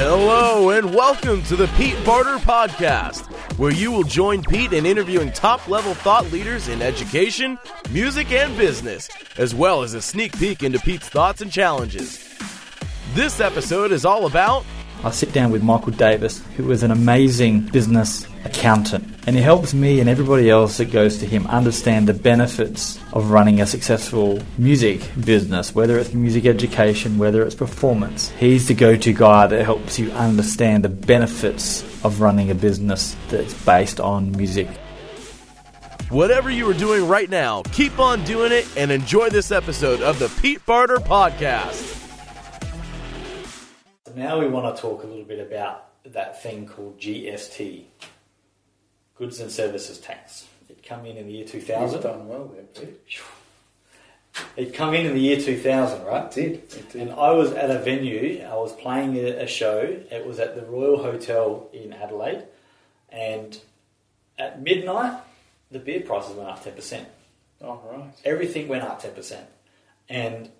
Hello, and welcome to the Pete Barter Podcast, where you will join Pete in interviewing top level thought leaders in education, music, and business, as well as a sneak peek into Pete's thoughts and challenges. This episode is all about I sit down with Michael Davis, who is an amazing business accountant, and he helps me and everybody else that goes to him understand the benefits of running a successful music business, whether it's music education, whether it's performance. He's the go to guy that helps you understand the benefits of running a business that's based on music. whatever you are doing right now, keep on doing it and enjoy this episode of the Pete Barter Podcast. Now we want to talk a little bit about that thing called GST, Goods and Services Tax. It come in in the year You've 2000. done well there, Pete. It come in in the year 2000, right? It did. It did. And I was at a venue, I was playing a, a show. It was at the Royal Hotel in Adelaide. And at midnight, the beer prices went up 10%. All right. Everything went up 10%. And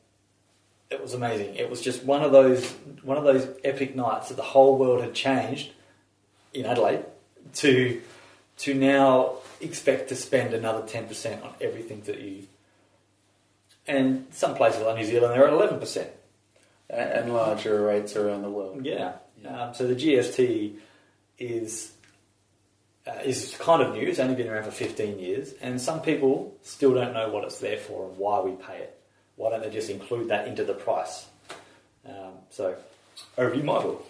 it was amazing. It was just one of those one of those epic nights that the whole world had changed in Adelaide to to now expect to spend another 10% on everything that you and some places like New Zealand they're at 11%. And larger rates around the world. Yeah. Um, so the GST is uh, is kind of new. It's only been around for 15 years, and some people still don't know what it's there for and why we pay it. Why don't they just include that into the price? Um, so, over to you, Michael.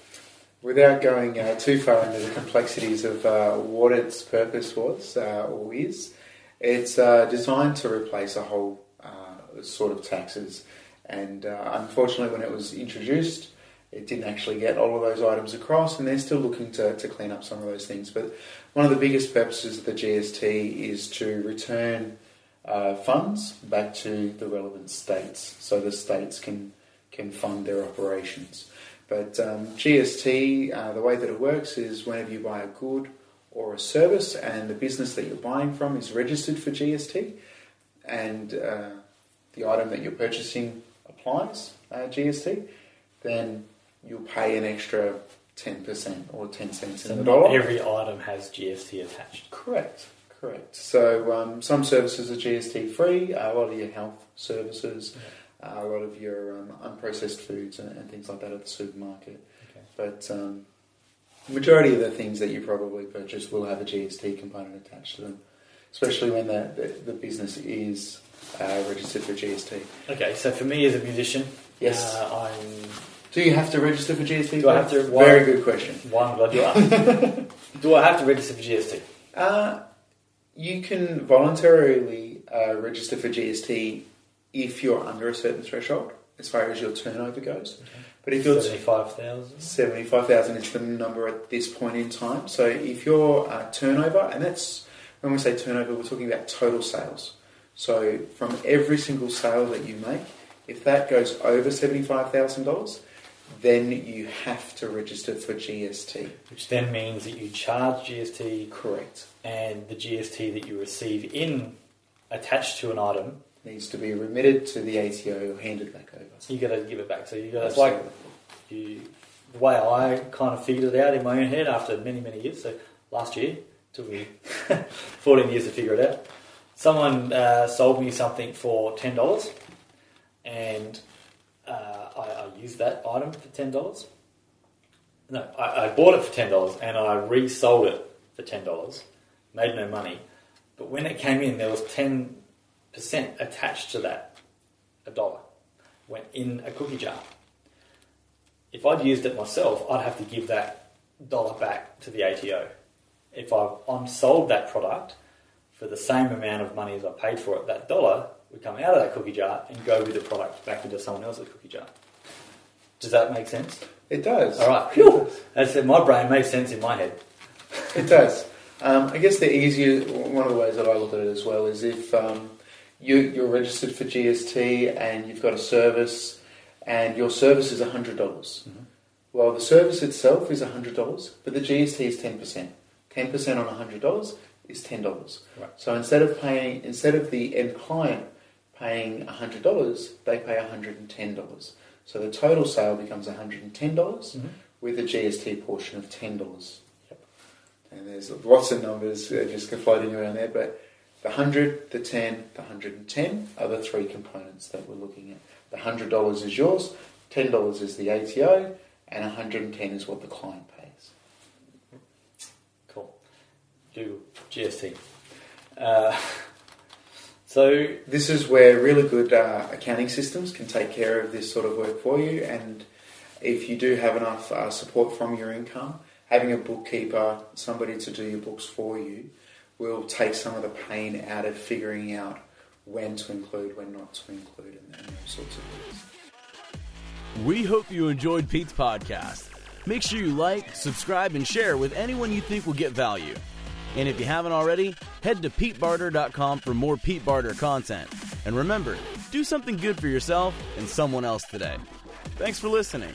Without going uh, too far into the complexities of uh, what its purpose was uh, or is, it's uh, designed to replace a whole uh, sort of taxes. And uh, unfortunately, when it was introduced, it didn't actually get all of those items across, and they're still looking to, to clean up some of those things. But one of the biggest purposes of the GST is to return uh, funds back to the relevant states, so the states can can fund their operations. But um, GST, uh, the way that it works is whenever you buy a good or a service, and the business that you're buying from is registered for GST, and uh, the item that you're purchasing applies uh, GST, then you'll pay an extra 10% or 10 cents So in the dollar. every item has GST attached. Correct, correct. So um, some services are GST free. A lot of your health services, uh, a lot of your um, unprocessed foods and, and things like that at the supermarket. Okay. But um, the majority of the things that you probably purchase will have a GST component attached to them, especially when the, the, the business is uh, registered for GST. Okay, so for me as a musician, Yes. uh, I'm Do you have to register for GST? Do I have to- Very good question. one glad you asked. Do I have to register for GST? Uh, you can voluntarily uh, register for GST if you're under a certain threshold, as far as your turnover goes. But if you're Seventy-five thousand. seventy-five thousand is the number at this point in time. So if your uh, turnover, and that's when we say turnover, we're talking about total sales. So from every single sale that you make, if that goes over seventy-five thousand dollars, then you have to register for GST. Which then means that you charge GST Correct. and the GST that you receive in attached to an item, Needs to be remitted to the ATO or handed back over. you got to give it back. So you got it's like you, the way I kind of figured it out in my own head after many many years. So last year took me fourteen years to figure it out. Someone uh, sold me something for ten dollars, and uh, I, I used that item for ten dollars. No, I, I bought it for ten dollars and I resold it for ten dollars. Made no money, but when it came in, there was ten percent attached to that, a dollar, went in a cookie jar. If I'd used it myself, I'd have to give that dollar back to the ATO. If I've unsold that product for the same amount of money as I paid for it, that dollar would come out of that cookie jar and go with the product back into someone else's cookie jar. Does that make sense? It does. All right. Phew. That's it. My brain made sense in my head. It does. Um, I guess the easier one of the ways that I look at it as well is if um, you, you're registered for GST and you've got a service, and your service is hundred dollars. Well, the service itself is hundred dollars, but the GST is ten percent. Ten percent on hundred dollars is ten dollars. Right. So instead of paying, instead of the end client paying $100, they pay $110. So the total sale becomes $110 with a GST portion of $10. Yep. And there's lots of numbers just floating around there, but the 100, the 10, the 110 are the three components that we're looking at. The $100 is yours, $10 is the ATO, and 110 is what the client pays. Cool. Do GST. Uh, so This is where really good uh, accounting systems can take care of this sort of work for you. And if you do have enough uh, support from your income, having a bookkeeper, somebody to do your books for you, will take some of the pain out of figuring out when to include, when not to include, and, those sorts of things. We hope you enjoyed Pete's podcast. Make sure you like, subscribe, and share with anyone you think will get value. And if you haven't already, head to PeteBarter.com for more Pete Barter content. And remember, do something good for yourself and someone else today. Thanks for listening.